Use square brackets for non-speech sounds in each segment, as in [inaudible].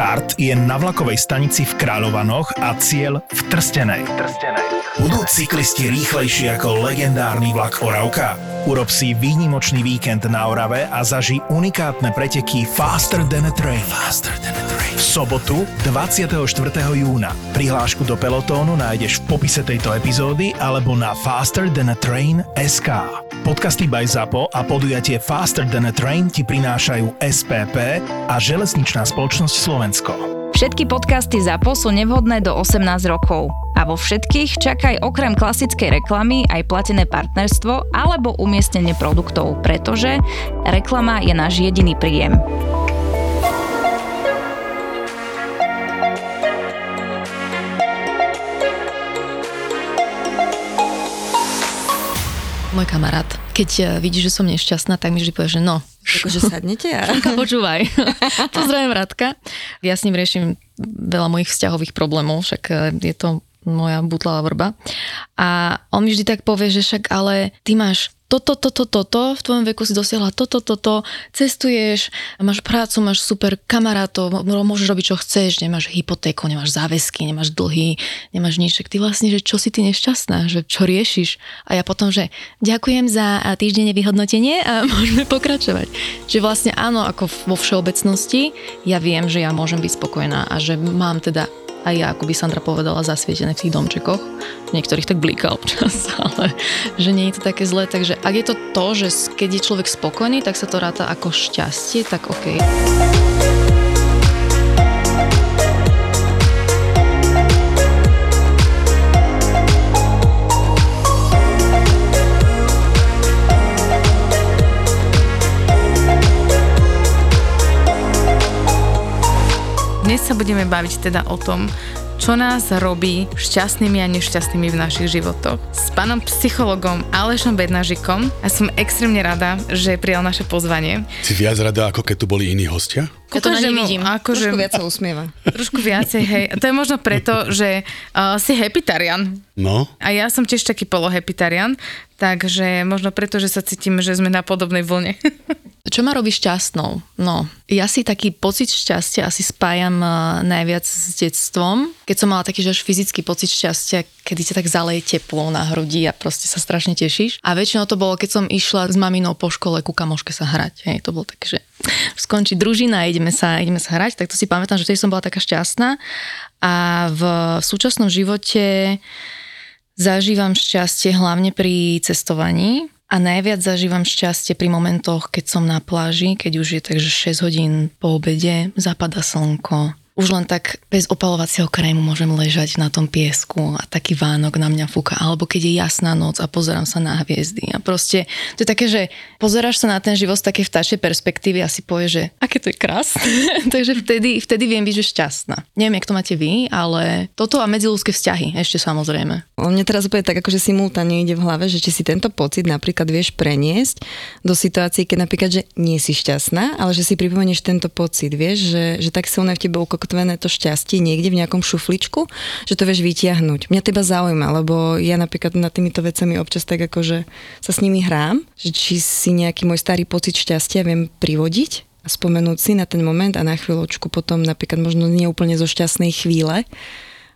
Štart je na vlakovej stanici v Kráľovanoch a cieľ v Trstenej. Trstenej. Budú cyklisti rýchlejší ako legendárny vlak Oravka? Urob si výnimočný víkend na Orave a zaži unikátne preteky Faster than a Train. Faster than a Train. Sobotu 24. júna. Prihlášku do pelotónu nájdeš v popise tejto epizódy alebo na Faster than a Train SK. Podcasty by ZAPO a podujatie Faster than a Train ti prinášajú SPP a Železničná spoločnosť Slovensko. Všetky podcasty ZAPO sú nevhodné do 18 rokov. A vo všetkých čakaj okrem klasickej reklamy aj platené partnerstvo alebo umiestnenie produktov, pretože reklama je náš jediný príjem. Môj kamarát, keď eh, vidí, že som nešťastná, tak mi vždy povie, že no. Akože sadnete a... [laughs] Šanka, počúvaj. [laughs] Pozdravím Radka. Ja s ním riešim veľa mojich vzťahových problémov, však eh, je to moja butlavá vrba. A on mi vždy tak povie, že však ale ty máš toto, toto, toto, v tvojom veku si dosiahla toto, toto, cestuješ, máš prácu, máš super kamarátov, môžeš robiť, čo chceš, nemáš hypotéku, nemáš záväzky, nemáš dlhy, nemáš nič. Ty vlastne, že čo si ty nešťastná, že čo riešiš? A ja potom, že ďakujem za týždenne vyhodnotenie a [laughs] môžeme pokračovať. Že vlastne áno, ako vo všeobecnosti, ja viem, že ja môžem byť spokojná a že mám teda aj ja, ako by Sandra povedala, zasvietené v tých domčekoch. V niektorých tak blíka občas, [laughs] ale že nie je to také zlé. Takže ak je to to, že keď je človek spokojný, tak sa to ráta ako šťastie, tak OK. Dnes sa budeme baviť teda o tom, čo nás robí šťastnými a nešťastnými v našich životoch. S pánom psychologom Alešom Bednažikom a som extrémne rada, že prijal naše pozvanie. Si viac rada, ako keď tu boli iní hostia? Ja to na nevidím. Akože, Trošku viac sa usmieva. Trošku viacej, hej. To je možno preto, [laughs] že uh, si hepitarian. No. A ja som tiež taký polohepitarian, takže možno preto, že sa cítim, že sme na podobnej vlne. [laughs] Čo ma robí šťastnou? No, ja si taký pocit šťastia asi spájam uh, najviac s detstvom. Keď som mala taký, že až fyzický pocit šťastia, kedy ťa tak zaleje teplo na hrudi a proste sa strašne tešíš. A väčšinou to bolo, keď som išla s maminou po škole ku kamoške sa hrať. Hej, to bolo také, že skončí družina ideme sa, ideme sa hrať. Tak to si pamätám, že vtedy som bola taká šťastná. A v súčasnom živote zažívam šťastie hlavne pri cestovaní a najviac zažívam šťastie pri momentoch, keď som na pláži, keď už je takže 6 hodín po obede, zapada slnko, už len tak bez opalovacieho krému môžem ležať na tom piesku a taký Vánok na mňa fúka. Alebo keď je jasná noc a pozerám sa na hviezdy. A proste to je také, že pozeráš sa na ten život z také vtáčej perspektívy a si povieš, že aké to je krásne. [laughs] Takže vtedy, vtedy viem byť, že šťastná. Neviem, jak to máte vy, ale toto a medziludské vzťahy ešte samozrejme. On mne teraz bude tak, akože simultáne ide v hlave, že či si tento pocit napríklad vieš preniesť do situácií, keď napríklad, že nie si šťastná, ale že si pripomenieš tento pocit, vieš, že, že tak silné v tebe ukotvené to šťastie niekde v nejakom šufličku, že to vieš vytiahnuť. Mňa teba zaujíma, lebo ja napríklad nad týmito vecami občas tak akože sa s nimi hrám, že či si nejaký môj starý pocit šťastia viem privodiť a spomenúť si na ten moment a na chvíľočku potom napríklad možno nie úplne zo šťastnej chvíle.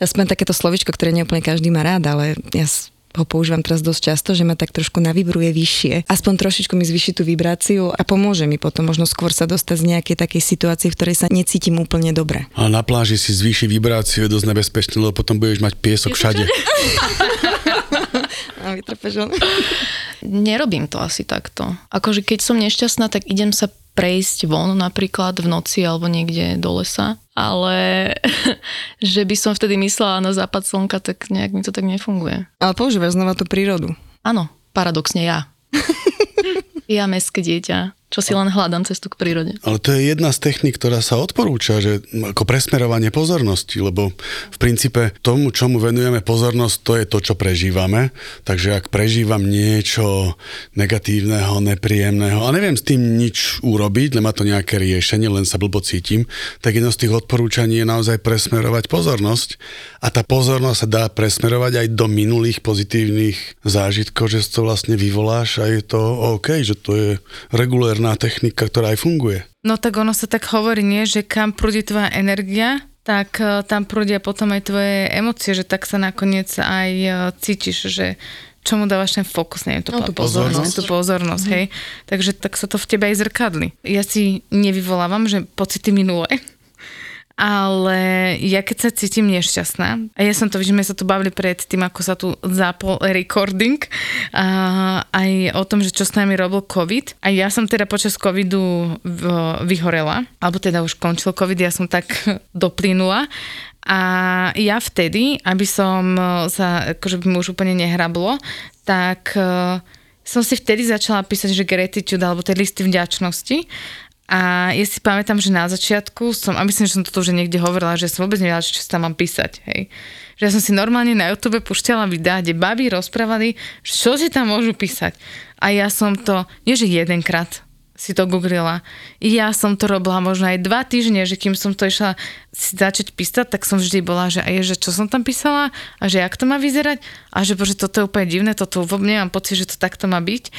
Aspoň takéto slovičko, ktoré neúplne každý má rád, ale ja ho používam teraz dosť často, že ma tak trošku navibruje vyššie. Aspoň trošičku mi zvyši tú vibráciu a pomôže mi potom možno skôr sa dostať z nejakej takej situácie, v ktorej sa necítim úplne dobre. A na pláži si zvýši vibráciu, je dosť nebezpečné, lebo potom budeš mať piesok všade. [laughs] A vytrpeš Nerobím to asi takto. Akože keď som nešťastná, tak idem sa prejsť von napríklad v noci alebo niekde do lesa, ale [laughs] že by som vtedy myslela na západ slnka, tak nejak mi to tak nefunguje. Ale používaš znova tú prírodu. Áno, paradoxne ja. [laughs] ja mestské dieťa čo si len hľadám cestu k prírode. Ale to je jedna z techník, ktorá sa odporúča, že ako presmerovanie pozornosti, lebo v princípe tomu, čomu venujeme pozornosť, to je to, čo prežívame. Takže ak prežívam niečo negatívneho, nepríjemného a neviem s tým nič urobiť, len má to nejaké riešenie, len sa blbo cítim, tak jedno z tých odporúčaní je naozaj presmerovať pozornosť a tá pozornosť sa dá presmerovať aj do minulých pozitívnych zážitkov, že to vlastne vyvoláš a je to OK, že to je regulérne úsporná technika, ktorá aj funguje. No tak ono sa tak hovorí, nie, že kam prúdi tvoja energia, tak e, tam prúdia potom aj tvoje emócie, že tak sa nakoniec aj e, cítiš, že čomu dávaš ten fokus, neviem, to No, tú pozornosť, tú pozornosť, hej. Takže tak sa to v tebe aj zrkadli. Ja si nevyvolávam, že pocity minulé, ale ja keď sa cítim nešťastná, a ja som to, sme sa tu bavili pred tým, ako sa tu zapol recording, a aj o tom, že čo s nami robil COVID. A ja som teda počas COVIDu vyhorela, alebo teda už končil COVID, ja som tak [laughs] doplynula. A ja vtedy, aby som sa, akože by mi už úplne nehrablo, tak e, som si vtedy začala písať, že gratitude, alebo tie listy vďačnosti. A ja si pamätám, že na začiatku som, a myslím, že som toto už niekde hovorila, že som vôbec nevedela, čo si tam mám písať, hej. Že ja som si normálne na YouTube pušťala videá, kde baby rozprávali, čo si tam môžu písať. A ja som to, nie že jedenkrát si to googlila. Ja som to robila možno aj dva týždne, že kým som to išla si začať písať, tak som vždy bola, že, a je, že čo som tam písala a že jak to má vyzerať a že bože, toto je úplne divné, toto vôbec nemám pocit, že to takto má byť.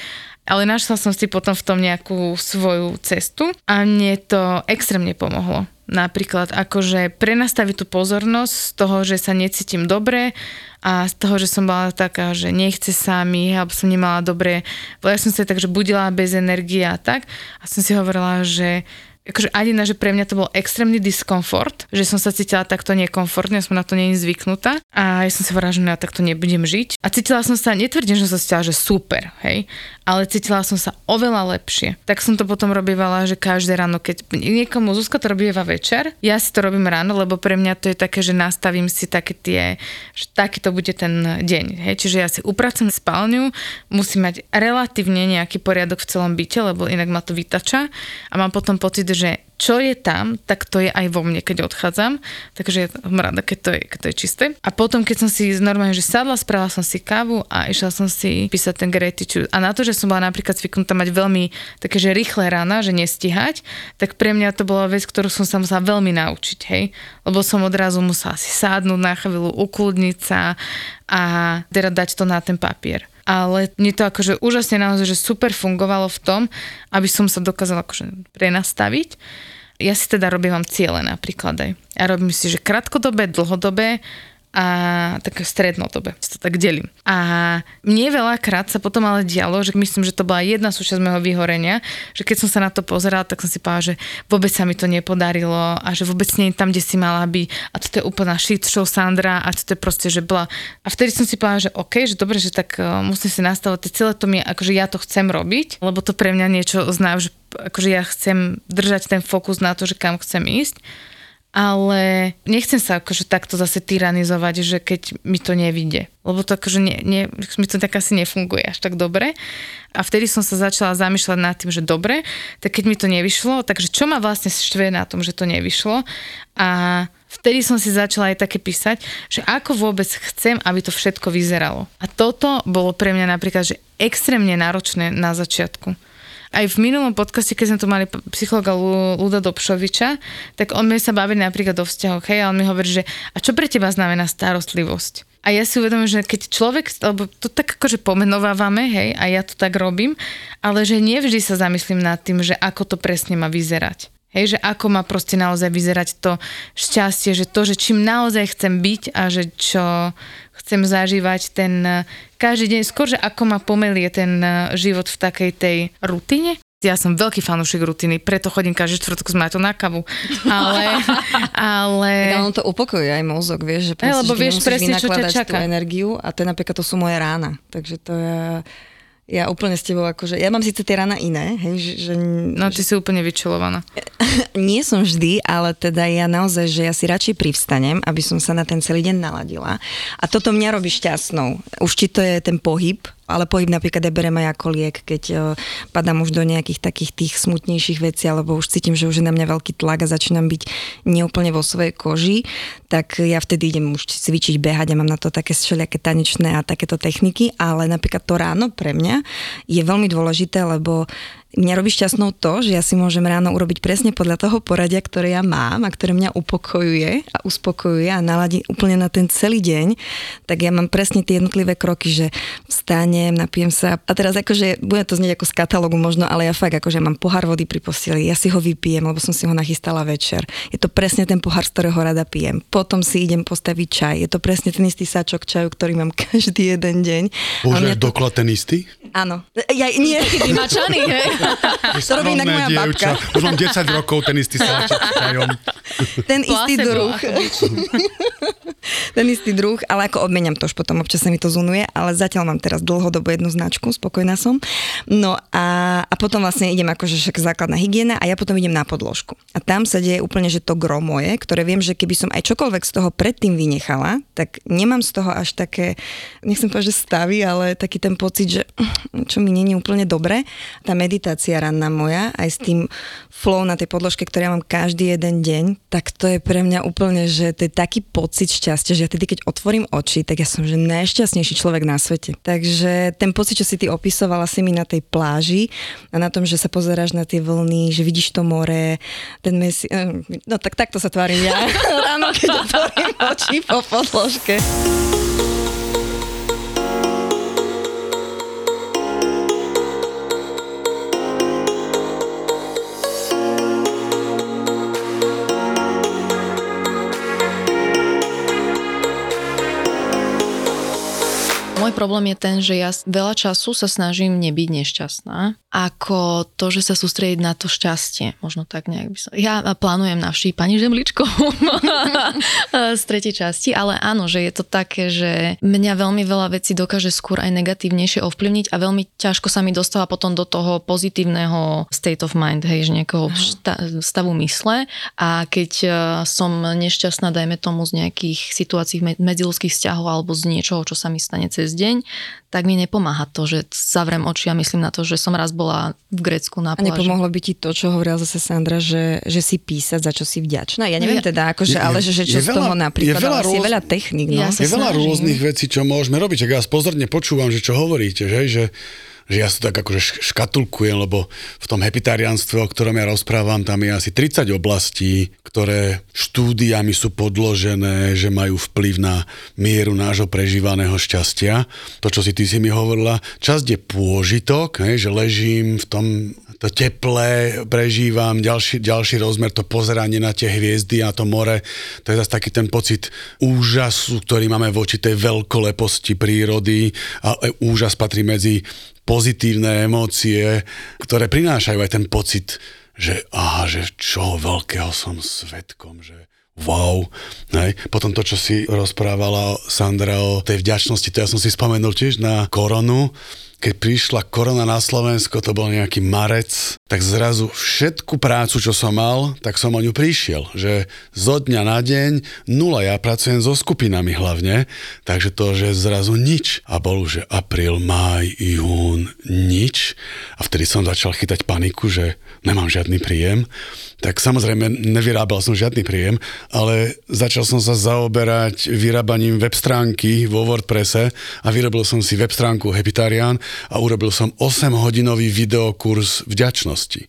Ale našla som si potom v tom nejakú svoju cestu a mne to extrémne pomohlo. Napríklad akože prenastaviť tú pozornosť z toho, že sa necítim dobre a z toho, že som bola taká, že nechce sa mi, alebo som nemala dobre, ja som sa tak, že budila bez energie a tak a som si hovorila, že akože Adina, že pre mňa to bol extrémny diskomfort, že som sa cítila takto nekomfortne, som na to nie zvyknutá a ja som si hovorila, že no ja takto nebudem žiť. A cítila som sa, netvrdím, že som sa cítila, že super, hej, ale cítila som sa oveľa lepšie. Tak som to potom robievala, že každé ráno, keď niekomu Zuzka to robieva večer, ja si to robím ráno, lebo pre mňa to je také, že nastavím si také tie, že taký to bude ten deň, hej, čiže ja si upracujem spálňu, musím mať relatívne nejaký poriadok v celom byte, lebo inak ma to vytača a mám potom pocit, že čo je tam, tak to je aj vo mne, keď odchádzam. Takže ja som rada, keď to je, keď to je čisté. A potom, keď som si normálne, že sadla, spravila som si kávu a išla som si písať ten gratitude. A na to, že som bola napríklad zvyknutá mať veľmi také, že rýchle rána, že nestíhať, tak pre mňa to bola vec, ktorú som sa musela veľmi naučiť, hej. Lebo som odrazu musela si sádnuť na chvíľu, ukludniť sa a teda dať to na ten papier ale mne to akože úžasne naozaj, že super fungovalo v tom, aby som sa dokázala akože prenastaviť. Ja si teda robím ciele napríklad aj. Ja robím si, že krátkodobé, dlhodobé a také strednodobé, si to tak delím. A mne veľakrát sa potom ale dialo, že myslím, že to bola jedna súčasť môjho vyhorenia, že keď som sa na to pozerala, tak som si povedala, že vôbec sa mi to nepodarilo a že vôbec nie je tam, kde si mala byť a toto je úplná shit show Sandra a toto je proste, že bola. A vtedy som si povedala, že OK, že dobre, že tak uh, musím si nastavovať tie celé to mi, akože ja to chcem robiť, lebo to pre mňa niečo znajú, že akože ja chcem držať ten fokus na to, že kam chcem ísť ale nechcem sa akože takto zase tyranizovať, že keď mi to nevidie. Lebo to akože nie, nie, mi to tak asi nefunguje až tak dobre. A vtedy som sa začala zamýšľať nad tým, že dobre, tak keď mi to nevyšlo, takže čo ma vlastne štve na tom, že to nevyšlo. A vtedy som si začala aj také písať, že ako vôbec chcem, aby to všetko vyzeralo. A toto bolo pre mňa napríklad, že extrémne náročné na začiatku aj v minulom podcaste, keď sme tu mali psychologa Luda Dobšoviča, tak on mi sa baví napríklad o vzťahoch, hej, a on mi hovorí, že a čo pre teba znamená starostlivosť? A ja si uvedomím, že keď človek, lebo to tak akože pomenovávame, hej, a ja to tak robím, ale že nevždy sa zamyslím nad tým, že ako to presne má vyzerať. Hej, že ako má proste naozaj vyzerať to šťastie, že to, že čím naozaj chcem byť a že čo chcem zažívať ten eh, každý deň, skôr, že ako ma pomelie ten eh, život v takej tej rutine. Ja som veľký fanúšik rutiny, preto chodím každý čtvrtok s Maťou na kavu. Ale, [laughs] ale... Tak ono to upokojuje aj mozog, vieš, že proste, lebo vieš presne, čo ťa čaká. tú energiu a to je napríklad, to sú moje rána. Takže to ja, ja úplne s tebou akože, ja mám síce tie rána iné, hej, že, že No, ty si úplne vyčilovaná. [laughs] nie som vždy, ale teda ja naozaj, že ja si radšej privstanem, aby som sa na ten celý deň naladila. A toto mňa robí šťastnou. Už či to je ten pohyb, ale pohyb napríklad ja berem aj ako liek, keď uh, padám už do nejakých takých tých smutnejších vecí, alebo už cítim, že už je na mňa veľký tlak a začínam byť neúplne vo svojej koži, tak ja vtedy idem už cvičiť, behať a mám na to také všelijaké tanečné a takéto techniky, ale napríklad to ráno pre mňa je veľmi dôležité, lebo Mňa robí šťastnou to, že ja si môžem ráno urobiť presne podľa toho poradia, ktoré ja mám a ktoré mňa upokojuje a uspokojuje a naladí úplne na ten celý deň, tak ja mám presne tie jednotlivé kroky, že vstanem, napijem sa a teraz akože, bude to znieť ako z katalógu možno, ale ja fakt akože mám pohár vody pri posteli, ja si ho vypijem, lebo som si ho nachystala večer. Je to presne ten pohár, z ktorého rada pijem. Potom si idem postaviť čaj. Je to presne ten istý sačok čaju, ktorý mám každý jeden deň. Bože, to... doklad ten istý? Áno. Ja, nie. Taký vymačaný, hej? To robí inak moja babka. Už mám 10 rokov ten istý sáčok s čajom. Ten istý druh. ten istý druh, ale ako obmeniam to už potom, občas sa mi to zunuje, ale zatiaľ mám teraz dlhodobo jednu značku, spokojná som. No a, a potom vlastne idem akože však základná hygiena a ja potom idem na podložku. A tam sa deje úplne, že to gro moje, ktoré viem, že keby som aj čokoľvek z toho predtým vynechala, tak nemám z toho až také, nechcem povedať, že stavy, ale taký ten pocit, že čo mi není úplne dobre. Tá meditácia ranná moja, aj s tým flow na tej podložke, ktoré ja mám každý jeden deň, tak to je pre mňa úplne, že to je taký pocit šťastia, že ja tedy, keď otvorím oči, tak ja som že najšťastnejší človek na svete. Takže ten pocit, čo si ty opisovala si mi na tej pláži a na tom, že sa pozeráš na tie vlny, že vidíš to more, ten mesi... Eh, no tak takto sa tvárim ja [laughs] ráno, keď otvorím oči po podložke. Môj problém je ten, že ja veľa času sa snažím nebyť nešťastná, ako to, že sa sústrediť na to šťastie. Možno tak nejak by som... Ja plánujem navštíviť pani Žemličko [laughs] z tretej časti, ale áno, že je to také, že mňa veľmi veľa vecí dokáže skôr aj negatívnejšie ovplyvniť a veľmi ťažko sa mi dostáva potom do toho pozitívneho state of mind, hej, že nejakého šta- stavu mysle a keď e, som nešťastná, dajme tomu z nejakých situácií medziludských vzťahov alebo z niečoho, čo sa mi stane cez deň, tak mi nepomáha to, že zavrem oči a myslím na to, že som raz bola v Grécku na pláži. A nepomohlo by ti to, čo hovorila zase Sandra, že, že si písať, za čo si vďačná? Ja neviem teda, akože, ale že, že čo z toho napríklad, je veľa, roz... je veľa technik. No? Ja je veľa rôznych vecí, čo môžeme robiť. Čak ja pozorne počúvam, že čo hovoríte, že, že že ja sa tak akože škatulkujem, lebo v tom hepitariánstve, o ktorom ja rozprávam, tam je asi 30 oblastí, ktoré štúdiami sú podložené, že majú vplyv na mieru nášho prežívaného šťastia. To, čo si ty si mi hovorila, časť je pôžitok, hej, že ležím v tom to teplé prežívam, ďalší, ďalší rozmer, to pozeranie na tie hviezdy a to more, to je zase taký ten pocit úžasu, ktorý máme voči tej veľkoleposti prírody a e, úžas patrí medzi pozitívne emócie, ktoré prinášajú aj ten pocit, že aha, že čo veľkého som svetkom, že wow. Hej. Potom to, čo si rozprávala Sandra o tej vďačnosti, to ja som si spomenul tiež na koronu, keď prišla korona na Slovensko, to bol nejaký marec, tak zrazu všetku prácu, čo som mal, tak som o ňu prišiel. Že zo dňa na deň nula, ja pracujem so skupinami hlavne, takže to, že zrazu nič. A bol že apríl, máj, jún, nič. A vtedy som začal chytať paniku, že nemám žiadny príjem tak samozrejme nevyrábal som žiadny príjem, ale začal som sa zaoberať vyrábaním web stránky vo WordPresse a vyrobil som si web stránku Hepitarian a urobil som 8-hodinový videokurs vďačnosti.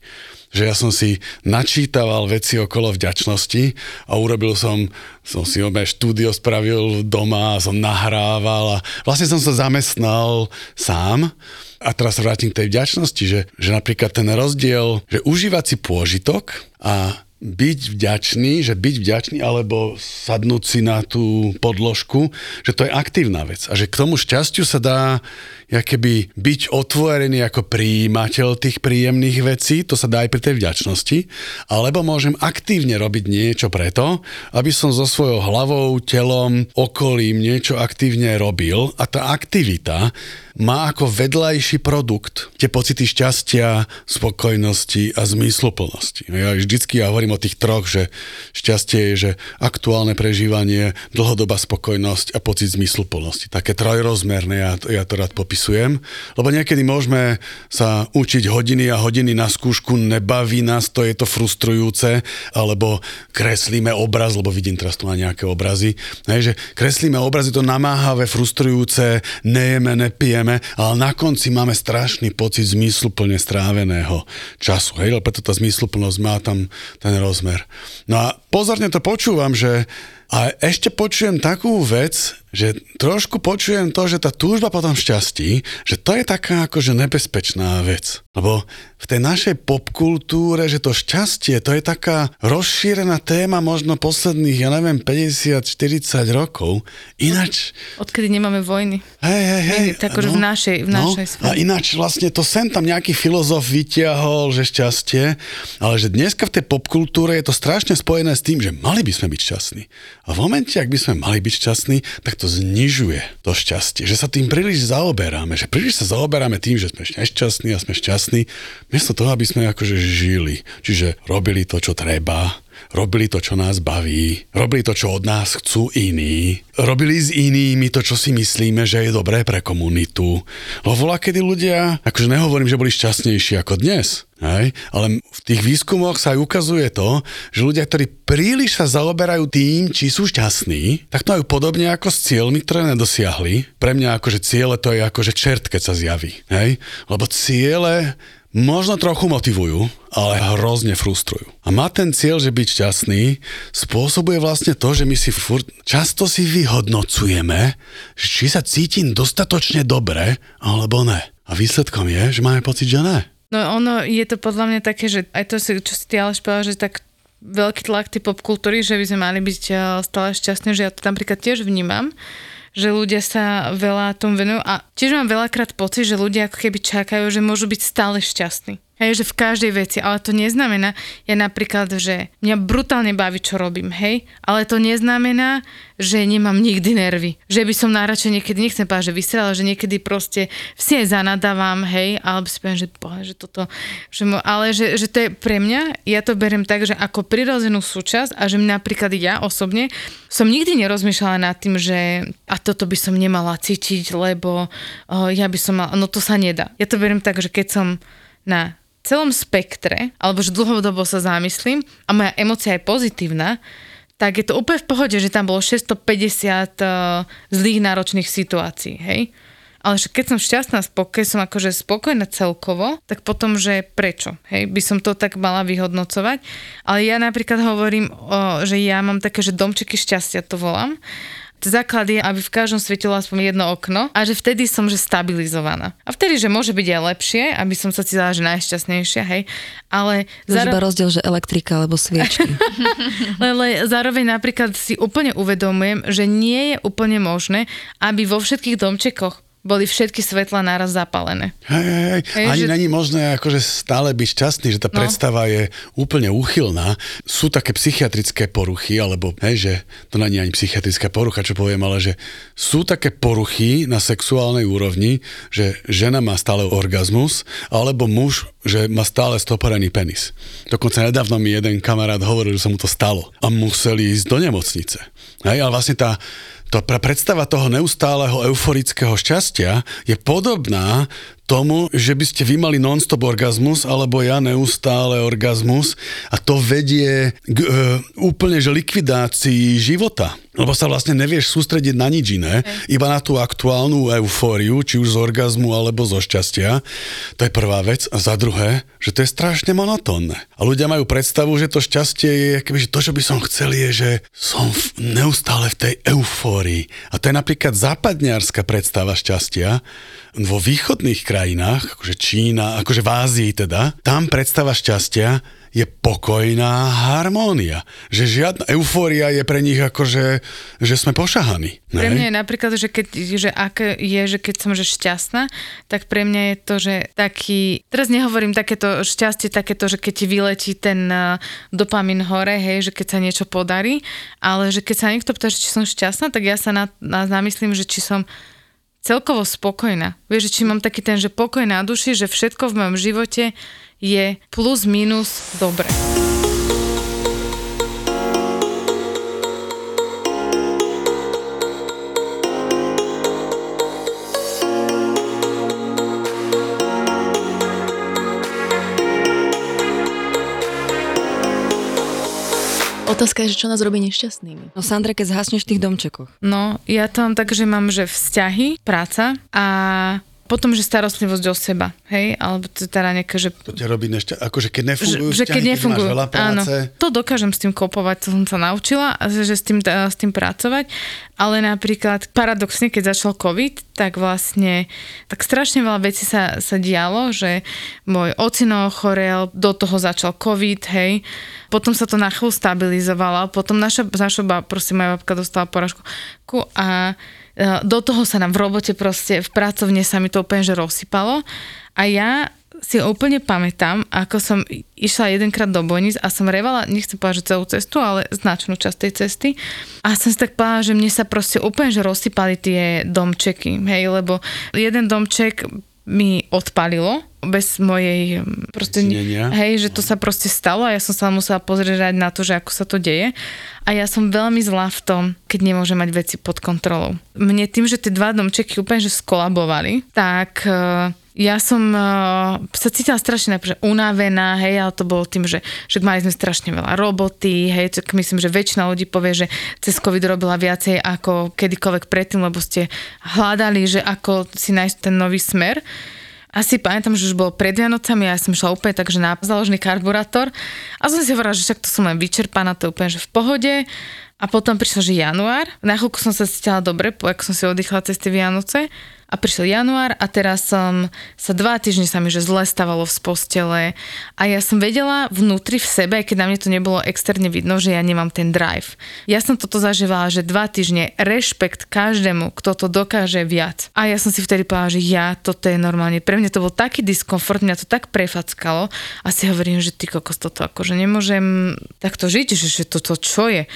Že ja som si načítaval veci okolo vďačnosti a urobil som, som si obe štúdio spravil doma som nahrával a vlastne som sa zamestnal sám. A teraz vrátim k tej vďačnosti, že, že napríklad ten rozdiel, že užívať si pôžitok a byť vďačný, že byť vďačný alebo sadnúť si na tú podložku, že to je aktívna vec. A že k tomu šťastiu sa dá ja keby byť otvorený ako príjimateľ tých príjemných vecí, to sa dá aj pri tej vďačnosti, alebo môžem aktívne robiť niečo preto, aby som so svojou hlavou, telom, okolím niečo aktívne robil. A tá aktivita má ako vedľajší produkt tie pocity šťastia, spokojnosti a zmysluplnosti. Ja vždycky ja hovorím o tých troch, že šťastie je, že aktuálne prežívanie, dlhodobá spokojnosť a pocit zmysluplnosti. Také trojrozmerné, ja, ja to rád popisujem opisujem, lebo niekedy môžeme sa učiť hodiny a hodiny na skúšku, nebaví nás to, je to frustrujúce, alebo kreslíme obraz, lebo vidím teraz tu na nejaké obrazy, hej, že kreslíme obrazy, to namáhavé, frustrujúce, nejeme, nepijeme, pracujeme, ale na konci máme strašný pocit zmysluplne stráveného času. Hej, preto tá zmysluplnosť má tam ten rozmer. No a pozorne to počúvam, že a ešte počujem takú vec, že trošku počujem to, že tá túžba po tom šťastí, že to je taká akože nebezpečná vec. Lebo v tej našej popkultúre, že to šťastie, to je taká rozšírená téma možno posledných, ja neviem, 50-40 rokov. Ináč... Odkedy nemáme vojny. Hej, hej, hej. Tak no, v našej, v no, našej A ináč vlastne to sem tam nejaký filozof vytiahol, že šťastie, ale že dneska v tej popkultúre je to strašne spojené s tým, že mali by sme byť šťastní. A v momente, ak by sme mali byť šťastní, tak to znižuje to šťastie. Že sa tým príliš zaoberáme. Že príliš sa zaoberáme tým, že sme nešťastní a sme šťastní, miesto toho, aby sme akože žili. Čiže robili to, čo treba, robili to, čo nás baví, robili to, čo od nás chcú iní, robili s inými to, čo si myslíme, že je dobré pre komunitu. Lebo volá, kedy ľudia, akože nehovorím, že boli šťastnejší ako dnes, Hej? Ale v tých výskumoch sa aj ukazuje to, že ľudia, ktorí príliš sa zaoberajú tým, či sú šťastní, tak to majú podobne ako s cieľmi, ktoré nedosiahli. Pre mňa akože ciele to je akože čert, keď sa zjaví. Hej? Lebo ciele možno trochu motivujú, ale hrozne frustrujú. A má ten cieľ, že byť šťastný, spôsobuje vlastne to, že my si furt, často si vyhodnocujeme, či sa cítim dostatočne dobre, alebo ne. A výsledkom je, že máme pocit, že ne. No ono je to podľa mňa také, že aj to, čo si ty Aleš povedal, že tak veľký tlak tej popkultúry, že by sme mali byť eh, stále šťastní, že ja to napríklad tiež vnímam, že ľudia sa veľa tom venujú a tiež mám veľakrát pocit, že ľudia ako keby čakajú, že môžu byť stále šťastní. Hej, že v každej veci, ale to neznamená, ja napríklad, že mňa brutálne baví, čo robím, hej, ale to neznamená, že nemám nikdy nervy. Že by som najradšej niekedy, nechcem povedať, že vystrela, že niekedy proste si aj zanadávam, hej, alebo si poviem, že, boha, že toto, že mo, ale že, že to je pre mňa, ja to berem tak, že ako prirodzenú súčasť a že napríklad ja osobne som nikdy nerozmýšľala nad tým, že a toto by som nemala cítiť, lebo oh, ja by som mala, no to sa nedá. Ja to berem tak, že keď som na celom spektre, alebo že dlhodobo sa zamyslím a moja emocia je pozitívna, tak je to úplne v pohode, že tam bolo 650 uh, eh, zlých náročných situácií, hej? Ale že keď som šťastná, spokoj, som akože spokojná celkovo, tak potom, že prečo, hej? By som to tak mala vyhodnocovať. Ale ja napríklad hovorím, o, že ja mám také, že domčeky šťastia to volám základ je, aby v každom svietilo aspoň jedno okno a že vtedy som že stabilizovaná. A vtedy, že môže byť aj lepšie, aby som sa cítila, že najšťastnejšia, hej. Ale... Zároveň... iba rozdiel, že elektrika alebo sviečky. [laughs] Ale zároveň napríklad si úplne uvedomujem, že nie je úplne možné, aby vo všetkých domčekoch boli všetky svetla naraz zapálené. Hej, hej, hej. Ani že... není možné akože stále byť šťastný, že tá no. predstava je úplne úchylná. Sú také psychiatrické poruchy, alebo hej, že to není ani psychiatrická porucha, čo poviem, ale že sú také poruchy na sexuálnej úrovni, že žena má stále orgazmus, alebo muž, že má stále stoporený penis. Dokonca nedávno mi jeden kamarát hovoril, že sa mu to stalo a museli ísť do nemocnice. Hej, ale vlastne tá, to predstava toho neustáleho euforického šťastia je podobná tomu, že by ste vy mali non-stop orgazmus, alebo ja neustále orgazmus a to vedie k e, úplne že likvidácii života. Lebo sa vlastne nevieš sústrediť na nič iné, okay. iba na tú aktuálnu eufóriu, či už z orgazmu alebo zo šťastia. To je prvá vec. A za druhé, že to je strašne monotónne. A ľudia majú predstavu, že to šťastie je, keby, že to, čo by som chcel, je, že som v, neustále v tej eufórii. A to je napríklad západniarská predstava šťastia, vo východných krajinách, akože Čína, akože v Ázii teda, tam predstava šťastia je pokojná harmónia. Že žiadna eufória je pre nich ako, že, že sme pošahaní. Ne? Pre mňa je napríklad, že, keď, že aké je, že keď som že šťastná, tak pre mňa je to, že taký, teraz nehovorím takéto šťastie, takéto, že keď ti vyletí ten uh, dopamin hore, hej, že keď sa niečo podarí, ale že keď sa niekto pýta, či som šťastná, tak ja sa na, na zamyslím, že či som celkovo spokojná. Vieš, či mám taký ten, že pokoj na duši, že všetko v mojom živote je plus minus dobre. Otázka je, že čo nás robí nešťastnými. No Sandra, keď zhasneš v tých domčekoch. No, ja tam tak, že mám, že vzťahy, práca a Potom, že starostlivosť o seba, hej, alebo teda nejaké, že... To ťa robí nešťa... Akože keď nefungujú že, že keď vzťahy, nefungujú, keď veľa práce. áno, to dokážem s tým kopovať, to som sa naučila, že, že s, tým, s tým pracovať, ale napríklad paradoxne, keď začal COVID, tak vlastne tak strašne veľa vecí sa, sa dialo, že môj ocino ochorel, do toho začal COVID, hej, potom sa to na chvíľu stabilizovalo, potom naša, naša proste moja babka dostala poražku a Eh, do toho sa nám v robote proste, v pracovne sa mi to úplne že rozsypalo a ja si úplne pamätám, ako som išla jedenkrát do Bojnic a som revala, nechcem povedať, že celú cestu, ale značnú časť tej cesty. A som si tak povedala, že mne sa proste úplne že rozsypali tie domčeky, hej, lebo jeden domček mi odpalilo bez mojej proste, Znenia. hej, že to sa proste stalo a ja som sa musela pozrieť na to, že ako sa to deje. A ja som veľmi zlá v tom, keď nemôžem mať veci pod kontrolou. Mne tým, že tie dva domčeky úplne že skolabovali, tak uh, ja som uh, sa cítila strašne najprv, že unavená, hej, ale to bolo tým, že, že mali sme strašne veľa roboty, hej, tak myslím, že väčšina ľudí povie, že cez COVID robila viacej ako kedykoľvek predtým, lebo ste hľadali, že ako si nájsť ten nový smer asi pamätám, že už bolo pred Vianocami a ja som šla úplne takže na založený karburátor a som si hovorila, že však to som len vyčerpaná, to je úplne že v pohode. A potom prišiel, že január. Na chvíľku som sa cítila dobre, ako som si oddychla cez tie Vianoce a prišiel január a teraz som sa dva týždne sa mi že zle stávalo z postele a ja som vedela vnútri v sebe, keď na mne to nebolo externe vidno, že ja nemám ten drive. Ja som toto zažívala, že dva týždne rešpekt každému, kto to dokáže viac. A ja som si vtedy povedala, že ja, toto je normálne. Pre mňa to bol taký diskomfort, mňa to tak prefackalo a si hovorím, že ty kokos toto akože nemôžem takto žiť, že, že toto čo je.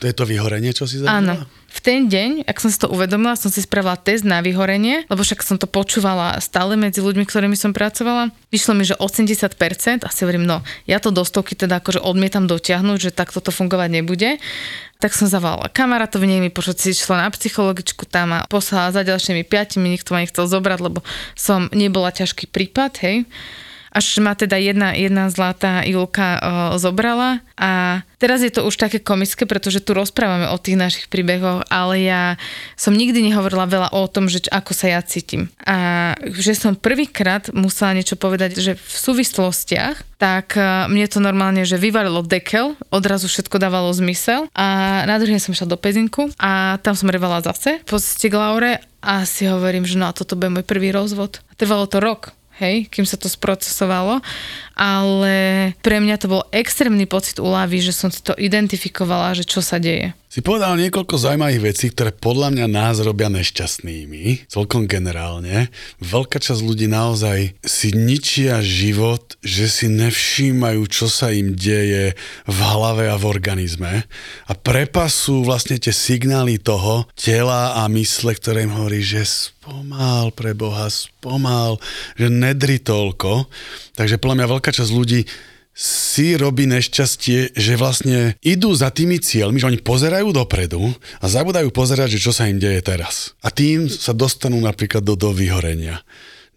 To je to vyhorenie, čo si zažila? Áno v ten deň, ak som si to uvedomila, som si spravila test na vyhorenie, lebo však som to počúvala stále medzi ľuďmi, ktorými som pracovala. Vyšlo mi, že 80% a si hovorím, no ja to do stovky teda akože odmietam dotiahnuť, že takto to fungovať nebude. Tak som zavolala kamarátovi, nech mi počuť si šla na psychologičku tam a poslala za ďalšími piatimi, nikto ma nechcel zobrať, lebo som nebola ťažký prípad, hej až ma teda jedna, jedna zlatá Julka o, zobrala a teraz je to už také komické, pretože tu rozprávame o tých našich príbehoch, ale ja som nikdy nehovorila veľa o tom, že ako sa ja cítim. A že som prvýkrát musela niečo povedať, že v súvislostiach, tak mne to normálne, že vyvalilo dekel, odrazu všetko dávalo zmysel a na druhý som šla do Pezinku a tam som revala zase po Laure a si hovorím, že no a toto bude môj prvý rozvod. A trvalo to rok hej, kým sa to sprocesovalo, ale pre mňa to bol extrémny pocit úlavy, že som si to identifikovala, že čo sa deje. Si povedal niekoľko zaujímavých vecí, ktoré podľa mňa nás robia nešťastnými, celkom generálne. Veľká časť ľudí naozaj si ničia život, že si nevšímajú, čo sa im deje v hlave a v organizme a prepasú vlastne tie signály toho tela a mysle, ktoré im hovorí, že spomal pre Boha, spomal, že nedri toľko. Takže podľa mňa veľká časť ľudí si robí nešťastie, že vlastne idú za tými cieľmi, že oni pozerajú dopredu a zabudajú pozerať, že čo sa im deje teraz. A tým sa dostanú napríklad do, do vyhorenia.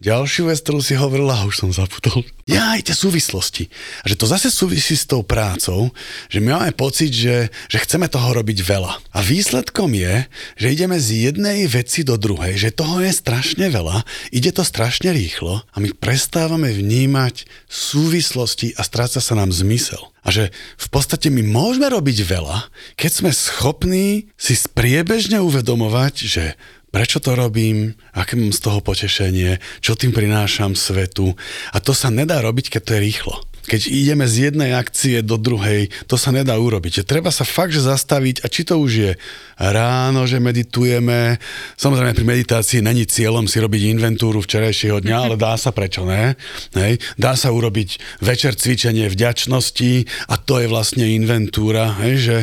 Ďalšiu vec, ktorú si hovorila, už som zaputol. Ja aj tie súvislosti. A že to zase súvisí s tou prácou, že my máme pocit, že, že chceme toho robiť veľa. A výsledkom je, že ideme z jednej veci do druhej, že toho je strašne veľa, ide to strašne rýchlo a my prestávame vnímať súvislosti a stráca sa nám zmysel. A že v podstate my môžeme robiť veľa, keď sme schopní si spriebežne uvedomovať, že prečo to robím, aké mám z toho potešenie, čo tým prinášam svetu. A to sa nedá robiť, keď to je rýchlo. Keď ideme z jednej akcie do druhej, to sa nedá urobiť. Treba sa fakt, že zastaviť a či to už je ráno, že meditujeme. Samozrejme pri meditácii není cieľom si robiť inventúru včerajšieho dňa, ale dá sa prečo ne. Hej. Dá sa urobiť večer cvičenie vďačnosti a to je vlastne inventúra, hej, že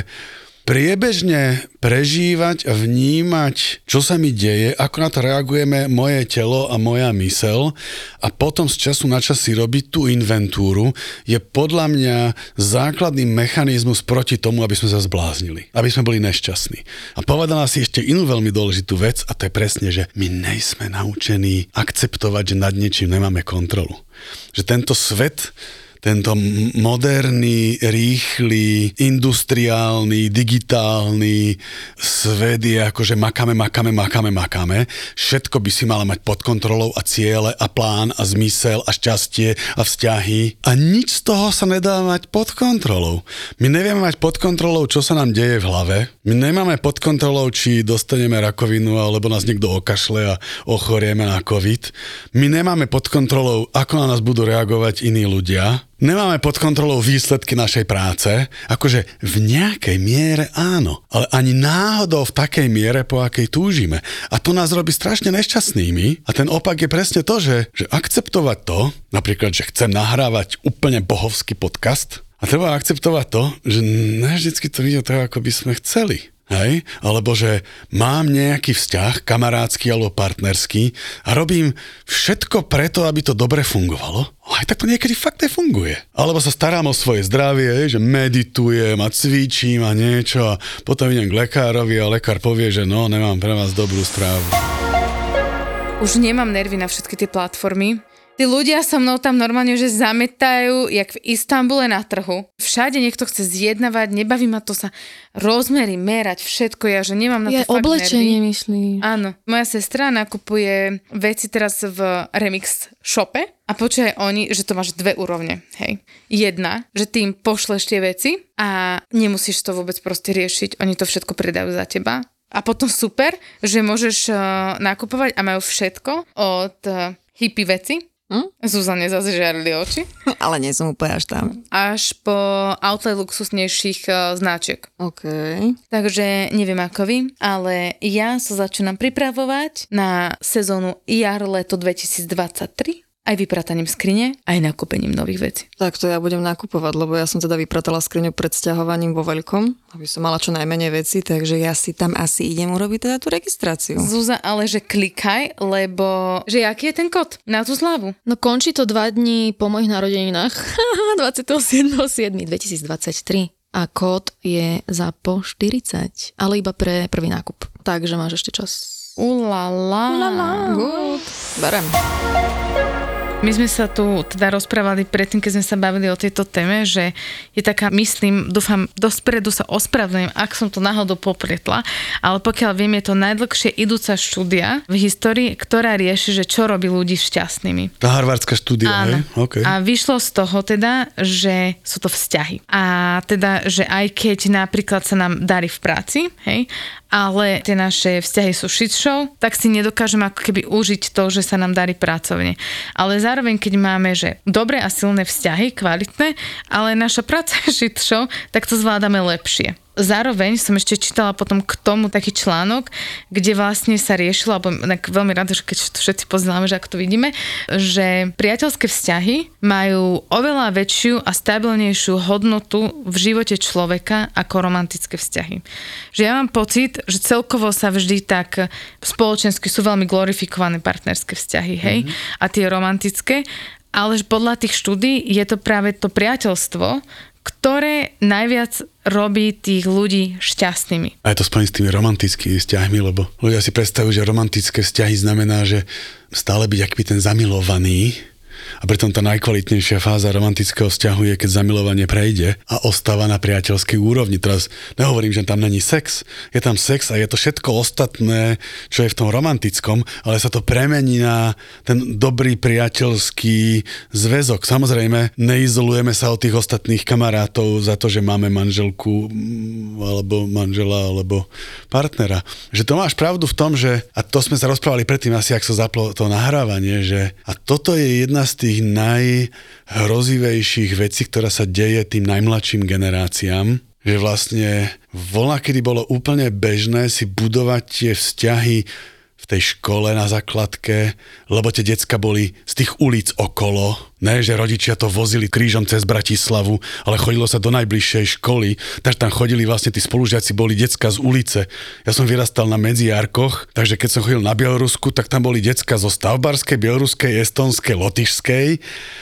priebežne prežívať a vnímať, čo sa mi deje, ako na to reagujeme moje telo a moja mysel a potom z času na čas si robiť tú inventúru je podľa mňa základný mechanizmus proti tomu, aby sme sa zbláznili, aby sme boli nešťastní. A povedala si ešte inú veľmi dôležitú vec a to je presne, že my nejsme naučení akceptovať, že nad niečím nemáme kontrolu. Že tento svet tento moderný, rýchly, industriálny, digitálny svet je ako, že makáme, makáme, makáme, makáme. Všetko by si mala mať pod kontrolou a ciele a plán a zmysel a šťastie a vzťahy. A nič z toho sa nedá mať pod kontrolou. My nevieme mať pod kontrolou, čo sa nám deje v hlave. My nemáme pod kontrolou, či dostaneme rakovinu alebo nás niekto okašle a ochorieme na COVID. My nemáme pod kontrolou, ako na nás budú reagovať iní ľudia. Nemáme pod kontrolou výsledky našej práce, akože v nejakej miere áno, ale ani náhodou v takej miere, po akej túžime. A to nás robí strašne nešťastnými a ten opak je presne to, že, že akceptovať to, napríklad, že chcem nahrávať úplne bohovský podcast a treba akceptovať to, že ne vždycky to vidie tak, ako by sme chceli. Hej? Alebo že mám nejaký vzťah, kamarádsky alebo partnerský a robím všetko preto, aby to dobre fungovalo. Aj tak to niekedy fakt nefunguje. Alebo sa starám o svoje zdravie, že meditujem a cvičím a niečo a potom idem k lekárovi a lekár povie, že no, nemám pre vás dobrú správu. Už nemám nervy na všetky tie platformy Tí ľudia so mnou tam normálne, že zametajú, jak v Istambule na trhu. Všade niekto chce zjednávať, nebaví ma to sa rozmery, merať, všetko, ja že nemám na to ja, fakt oblečenie myslíš. Áno. Moja sestra nakupuje veci teraz v Remix shope a počuje oni, že to máš dve úrovne, hej. Jedna, že ty im pošleš tie veci a nemusíš to vôbec proste riešiť, oni to všetko predajú za teba. A potom super, že môžeš uh, nakupovať a majú všetko od uh, hippie veci, Hm? Zuzane zase žiarli oči. [laughs] Ale nie som úplne až tam. Až po outlet luxusnejších uh, značiek. OK. Takže neviem ako vy, ale ja sa začínam pripravovať na sezónu jar-leto 2023 aj vyprataním skrine, aj nakúpením nových vecí. Tak to ja budem nakupovať, lebo ja som teda vypratala skriňu pred sťahovaním vo veľkom, aby som mala čo najmenej veci, takže ja si tam asi idem urobiť teda tú registráciu. Zuza, ale že klikaj, lebo že aký je ten kód na tú slavu? No končí to dva dní po mojich narodeninách, [laughs] 27.7.2023 a kód je za po 40, ale iba pre prvý nákup. Takže máš ešte čas. Ulala. Ulala. Good. Berem. My sme sa tu teda rozprávali predtým, keď sme sa bavili o tejto téme, že je taká, myslím, dúfam, dospredu sa ospravedlňujem, ak som to náhodou popretla, ale pokiaľ viem, je to najdlhšie idúca štúdia v histórii, ktorá rieši, že čo robí ľudí šťastnými. Tá harvardská štúdia, Áno. hej? Okay. A vyšlo z toho teda, že sú to vzťahy. A teda, že aj keď napríklad sa nám darí v práci, hej, ale tie naše vzťahy sú shit show, tak si nedokážeme ako keby užiť to, že sa nám darí pracovne. Ale zároveň, keď máme, že dobré a silné vzťahy, kvalitné, ale naša práca je show, tak to zvládame lepšie. Zároveň som ešte čítala potom k tomu taký článok, kde vlastne sa riešilo, alebo tak veľmi rada, že keď to všetci poznáme, že ako to vidíme, že priateľské vzťahy majú oveľa väčšiu a stabilnejšiu hodnotu v živote človeka ako romantické vzťahy. Že ja mám pocit, že celkovo sa vždy tak spoločensky sú veľmi glorifikované partnerské vzťahy, hej, mm-hmm. a tie romantické, ale podľa tých štúdí je to práve to priateľstvo, ktoré najviac robí tých ľudí šťastnými. A je to spojené s tými romantickými vzťahmi, lebo ľudia si predstavujú, že romantické vzťahy znamená, že stále byť aký ten zamilovaný, a pritom tá najkvalitnejšia fáza romantického vzťahu je, keď zamilovanie prejde a ostáva na priateľskej úrovni. Teraz nehovorím, že tam není sex. Je tam sex a je to všetko ostatné, čo je v tom romantickom, ale sa to premení na ten dobrý priateľský zväzok. Samozrejme, neizolujeme sa od tých ostatných kamarátov za to, že máme manželku mm, alebo manžela alebo partnera. Že to máš pravdu v tom, že, a to sme sa rozprávali predtým asi, ak sa zaplo to nahrávanie, že a toto je jedna z tých najhrozivejších vecí, ktorá sa deje tým najmladším generáciám, že vlastne voľa, kedy bolo úplne bežné si budovať tie vzťahy v tej škole na základke, lebo tie decka boli z tých ulic okolo, ne, že rodičia to vozili krížom cez Bratislavu, ale chodilo sa do najbližšej školy, takže tam chodili vlastne tí spolužiaci, boli decka z ulice. Ja som vyrastal na Medziarkoch, takže keď som chodil na Bielorusku, tak tam boli decka zo Stavbarskej, Bieloruskej, Estonskej, Lotyšskej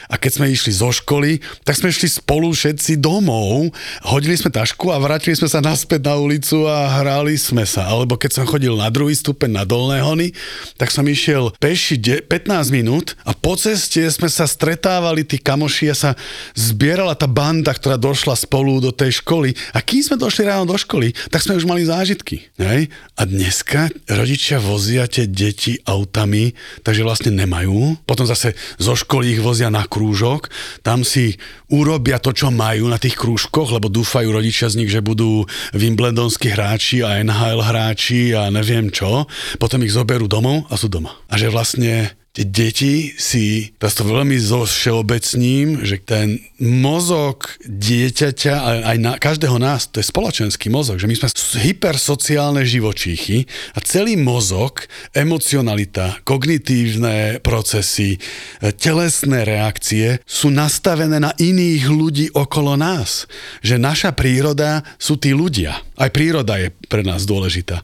a keď sme išli zo školy, tak sme išli spolu všetci domov, hodili sme tašku a vrátili sme sa naspäť na ulicu a hrali sme sa. Alebo keď som chodil na druhý stupeň na Dolné hony, tak som išiel peši 15 minút a po ceste sme sa stretali stretávali tí kamoši a sa zbierala tá banda, ktorá došla spolu do tej školy. A kým sme došli ráno do školy, tak sme už mali zážitky. Hej? A dneska rodičia vozia tie deti autami, takže vlastne nemajú. Potom zase zo školy ich vozia na krúžok, tam si urobia to, čo majú na tých krúžkoch, lebo dúfajú rodičia z nich, že budú Wimbledonskí hráči a NHL hráči a neviem čo. Potom ich zoberú domov a sú doma. A že vlastne tie deti si, teraz to veľmi zo všeobecním, že ten mozog dieťaťa, aj na, každého nás, to je spoločenský mozog, že my sme hypersociálne živočíchy a celý mozog, emocionalita, kognitívne procesy, e, telesné reakcie sú nastavené na iných ľudí okolo nás. Že naša príroda sú tí ľudia. Aj príroda je pre nás dôležitá.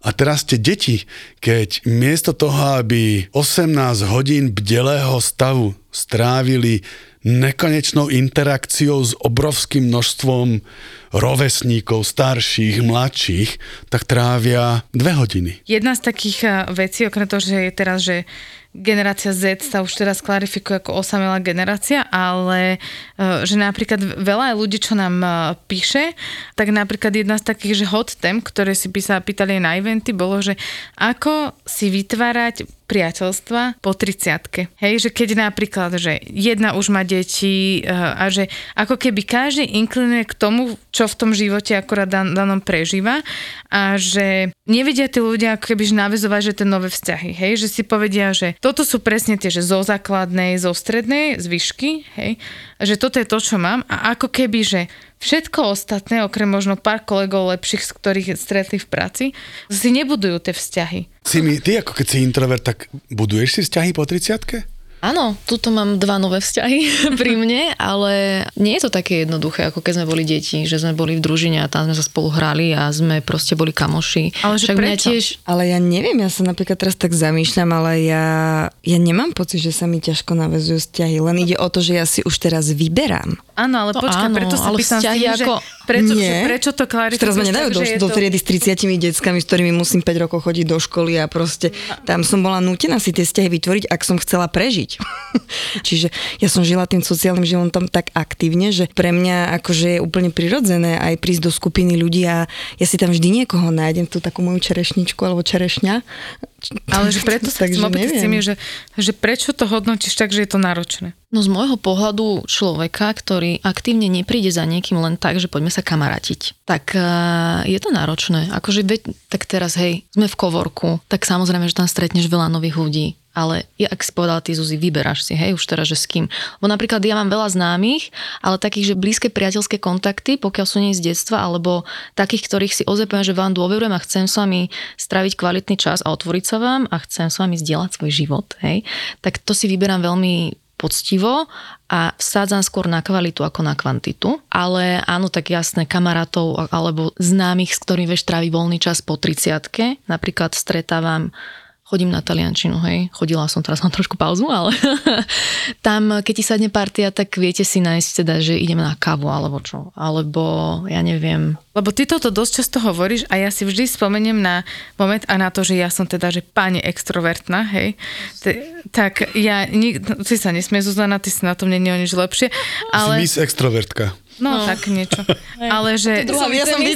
A teraz tie deti, keď miesto toho, aby 18 hodín bdelého stavu strávili nekonečnou interakciou s obrovským množstvom rovesníkov, starších, mladších, tak trávia dve hodiny. Jedna z takých eh, vecí, okrem toho, že je teraz, že generácia Z sa už teraz klarifikuje ako osamelá generácia, ale e, že napríklad veľa ľudí, čo nám e, píše, tak napríklad jedna z takých, že hot tém, ktoré si písala, pýtali na eventy, bolo, že ako si vytvárať priateľstva po 30 Hej, že keď napríklad, že jedna už má deti e, a že ako keby každý inklinuje k tomu, čo v tom živote akorát dan, danom prežíva a že nevedia tí ľudia ako keby navezovať, že tie nové vzťahy, hej, že si povedia, že toto sú presne tie, že zo základnej, zo strednej, zvyšky, hej, že toto je to, čo mám a ako keby, že všetko ostatné, okrem možno pár kolegov lepších, z ktorých stretli v práci, si nebudujú tie vzťahy. Si mi, ty ako keď si introvert, tak buduješ si vzťahy po 30 Áno, tuto mám dva nové vzťahy [laughs] pri mne, ale nie je to také jednoduché, ako keď sme boli deti, že sme boli v družine a tam sme sa spolu hrali a sme proste boli kamoši. Ale že Však prečo? tiež, Ale ja neviem, ja sa napríklad teraz tak zamýšľam, ale ja, ja nemám pocit, že sa mi ťažko navezujú vzťahy. Len ide o to, že ja si už teraz vyberám. Áno, ale No počkaj, áno, preto sa pýtam tým, že ako- prečo, Nie. že prečo to klarifikuješ? Teraz ma nedajú do, že do to- triedy s 30 deckami, s ktorými musím 5 rokov chodiť do školy a proste tam som bola nútená si tie vzťahy vytvoriť, ak som chcela prežiť. [laughs] Čiže ja som žila tým sociálnym životom tak aktívne, že pre mňa akože je úplne prirodzené aj prísť do skupiny ľudí a ja si tam vždy niekoho nájdem, tú takú moju čerešničku alebo čerešňa. Ale že preto sa [laughs] chcem Takže opýtať s tým, že, že prečo to hodnotíš tak, že je to náročné? no z môjho pohľadu človeka, ktorý aktívne nepríde za niekým len tak, že poďme sa kamarátiť, tak uh, je to náročné. Akože veď, tak teraz hej, sme v kovorku, tak samozrejme, že tam stretneš veľa nových ľudí. Ale ja, ak si povedala ty, Zuzi, vyberáš si, hej, už teraz, že s kým. Bo napríklad ja mám veľa známych, ale takých, že blízke priateľské kontakty, pokiaľ sú nie z detstva, alebo takých, ktorých si ozaj že vám dôverujem a chcem s vami straviť kvalitný čas a otvoriť sa vám a chcem s vami zdieľať svoj život, hej, tak to si vyberám veľmi poctivo a vsádzam skôr na kvalitu ako na kvantitu. Ale áno, tak jasné, kamarátov alebo známych, s ktorými vieš tráviť voľný čas po 30 napríklad stretávam chodím na taliančinu, hej, chodila som, teraz mám trošku pauzu, ale [laughs] tam, keď ti sadne partia, tak viete si nájsť teda, že ideme na kávu alebo čo, alebo ja neviem, Lebo ty toto dosť často hovoríš a ja si vždy spomeniem na moment a na to, že ja som teda, že pani extrovertná, hej. T- tak ja, nik- ty sa nesmie Zuzana, ty si na tom nie je o nič lepšie, Ale... ale... Si miss extrovertka. No, tak niečo. Ale že... ja som [laughs]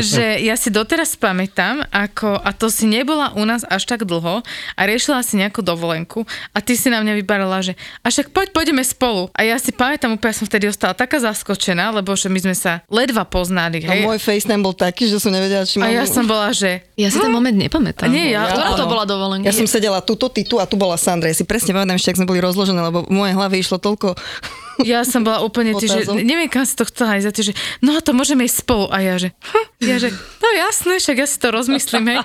že ja si doteraz pamätám, ako, a to si nebola u nás až tak dlho a riešila si nejakú dovolenku a ty si na mňa vybarala, že a však poď, pôjdeme spolu. A ja si pamätám, úplne som vtedy ostala taká zaskočená, lebo že my sme sa ledva poznali, No, hej. môj FaceTime bol taký, že som nevedela, či a mám... ja som bola, že ja si ten moment nepamätám. Nie, ja- Ktorá to bola dovolenka? Ja som sedela tuto, ty tu a tu bola Sandra. Ja si presne pamätám ešte, ak sme boli rozložené, lebo v mojej hlave išlo toľko... [laughs] ja som bola úplne, ty, že neviem, kam si to chcela ísť, ty, že no a to môžeme ísť spolu. A ja, že, hm, ja, že no jasné, však ja si to rozmyslím, hej.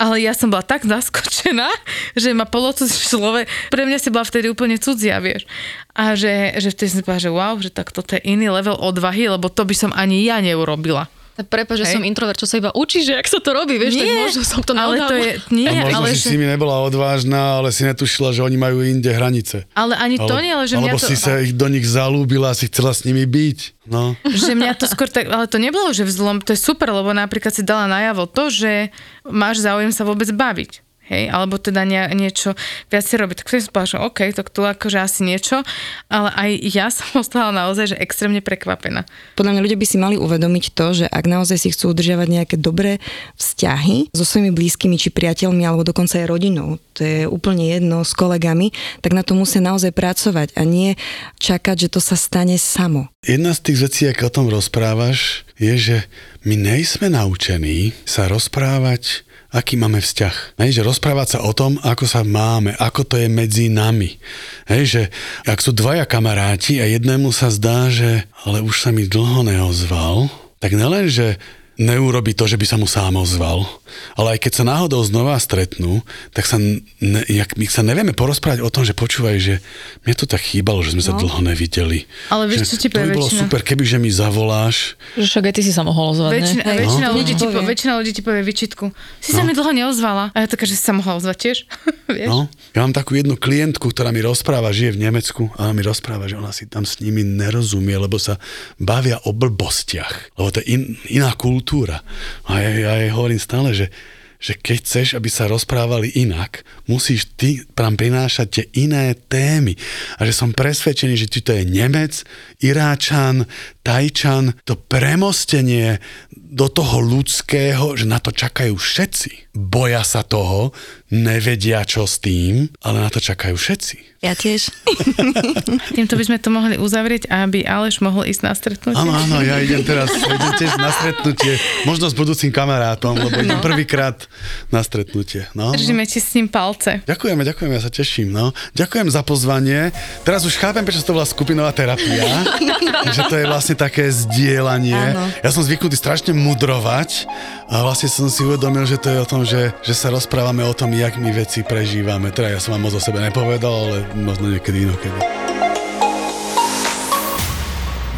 Ale ja som bola tak zaskočená, že ma polocudzí človek, pre mňa si bola vtedy úplne cudzia, vieš. A že, že vtedy som povedala, že wow, že tak toto je iný level odvahy, lebo to by som ani ja neurobila. Tak prepáč, že Hej. som introvert, čo sa iba učí, že ak sa to robí, vieš, tak možno som to ale to je, nie, A možno, ale, že že, si mi nebola odvážna, ale si netušila, že oni majú inde hranice. ale ani to nie, ale že mňa alebo to... si sa ich do nich zalúbila a si chcela s nimi byť. No. že mňa to skôr tak, ale to nebolo, že vzlom, to je super, lebo napríklad si dala najavo to, že máš záujem sa vôbec baviť. Hej, alebo teda nie, niečo viac si robí, tak si povedal, že OK, tak tu akože asi niečo, ale aj ja som [laughs] ostala naozaj, že extrémne prekvapená. Podľa mňa ľudia by si mali uvedomiť to, že ak naozaj si chcú udržiavať nejaké dobré vzťahy so svojimi blízkymi či priateľmi alebo dokonca aj rodinou, to je úplne jedno s kolegami, tak na to musia naozaj pracovať a nie čakať, že to sa stane samo. Jedna z tých vecí, ako o tom rozprávaš, je, že my nejsme naučení sa rozprávať aký máme vzťah. Hej, že rozprávať sa o tom, ako sa máme, ako to je medzi nami. Hej, že ak sú dvaja kamaráti a jednému sa zdá, že ale už sa mi dlho neozval, tak nelen, že neurobi to, že by sa mu sám ozval, ale aj keď sa náhodou znova stretnú, tak sa, ne, jak, my sa nevieme porozprávať o tom, že počúvaj, že mne to tak chýbalo, že sme sa no. dlho nevideli. Ale vieš, čo ti povie To by bolo väčšina? super, keby že mi zavoláš. Že však aj ty si sa mohol ozvať, Väčšina, ne? väčšina, No. ľudí ti po, Povie. väčšina ľudí ti povie vyčitku. Si sa mi dlho neozvala. A ja taká, že si sa mohla ozvať tiež. [laughs] Vieš? No, ja mám takú jednu klientku, ktorá mi rozpráva, žije v Nemecku a ona mi rozpráva, že ona si tam s nimi nerozumie, lebo sa bavia o blbostiach, lebo to je in, iná kultúra. A ja, ja jej hovorím stále, že že keď chceš, aby sa rozprávali inak, musíš ty tam prinášať tie iné témy. A že som presvedčený, že či to je Nemec, Iráčan, Tajčan, to premostenie do toho ľudského, že na to čakajú všetci. Boja sa toho, nevedia čo s tým, ale na to čakajú všetci. Ja tiež. [laughs] Týmto by sme to mohli uzavrieť, aby Aleš mohol ísť na stretnutie. Áno, áno, ja idem teraz idem tiež na stretnutie, možno s budúcim kamarátom, lebo idem prvýkrát na stretnutie. No, no. Držíme ti s ním palce. Ďakujeme, ďakujeme, ja sa teším. No. Ďakujem za pozvanie. Teraz už chápem, prečo to bola skupinová terapia. [laughs] že to je vlastne také zdieľanie. Áno. Ja som zvyknutý strašne mudrovať a vlastne som si uvedomil, že to je o tom, že, že sa rozprávame o tom, jak my veci prežívame. Teda ja som vám moc o sebe nepovedal, ale možno niekedy inokedy.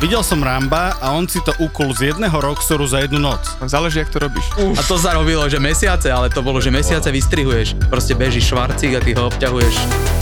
Videl som Ramba a on si to ukul z jedného Roxoru za jednu noc. Záleží, jak to robíš. A to sa robilo, že mesiace, ale to bolo, že mesiace vystrihuješ. Proste beží švarcík a ty ho obťahuješ.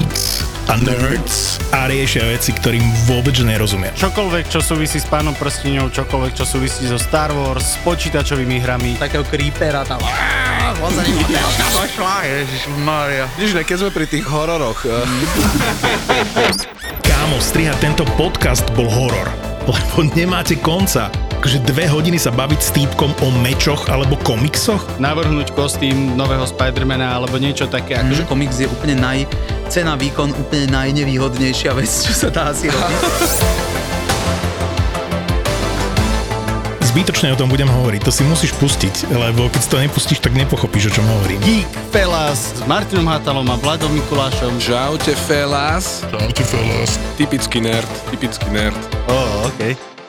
a Nerds a riešia veci, ktorým vôbec nerozumia. Čokoľvek, čo súvisí s pánom prstiňou, čokoľvek, čo súvisí so Star Wars, s počítačovými hrami. Takého creepera tam. Ne, keď sme pri tých hororoch, eh, [laughs] Kámo, strihať tento podcast bol horor, lebo nemáte konca. Takže dve hodiny sa baviť s týpkom o mečoch alebo komiksoch? Navrhnúť kostým nového Spidermana alebo niečo také. Ako... Akože komiks je úplne naj... Cena, výkon úplne najnevýhodnejšia vec, čo sa dá asi robiť. Zbytočne o tom budem hovoriť, to si musíš pustiť, lebo keď si to nepustíš, tak nepochopíš, o čom hovorím. Geek Fellas s Martinom Hatalom a Vladom Mikulášom. Čaute, fellas. Čaute, fellas. Typický nerd, typický nerd. Ó, oh, OK.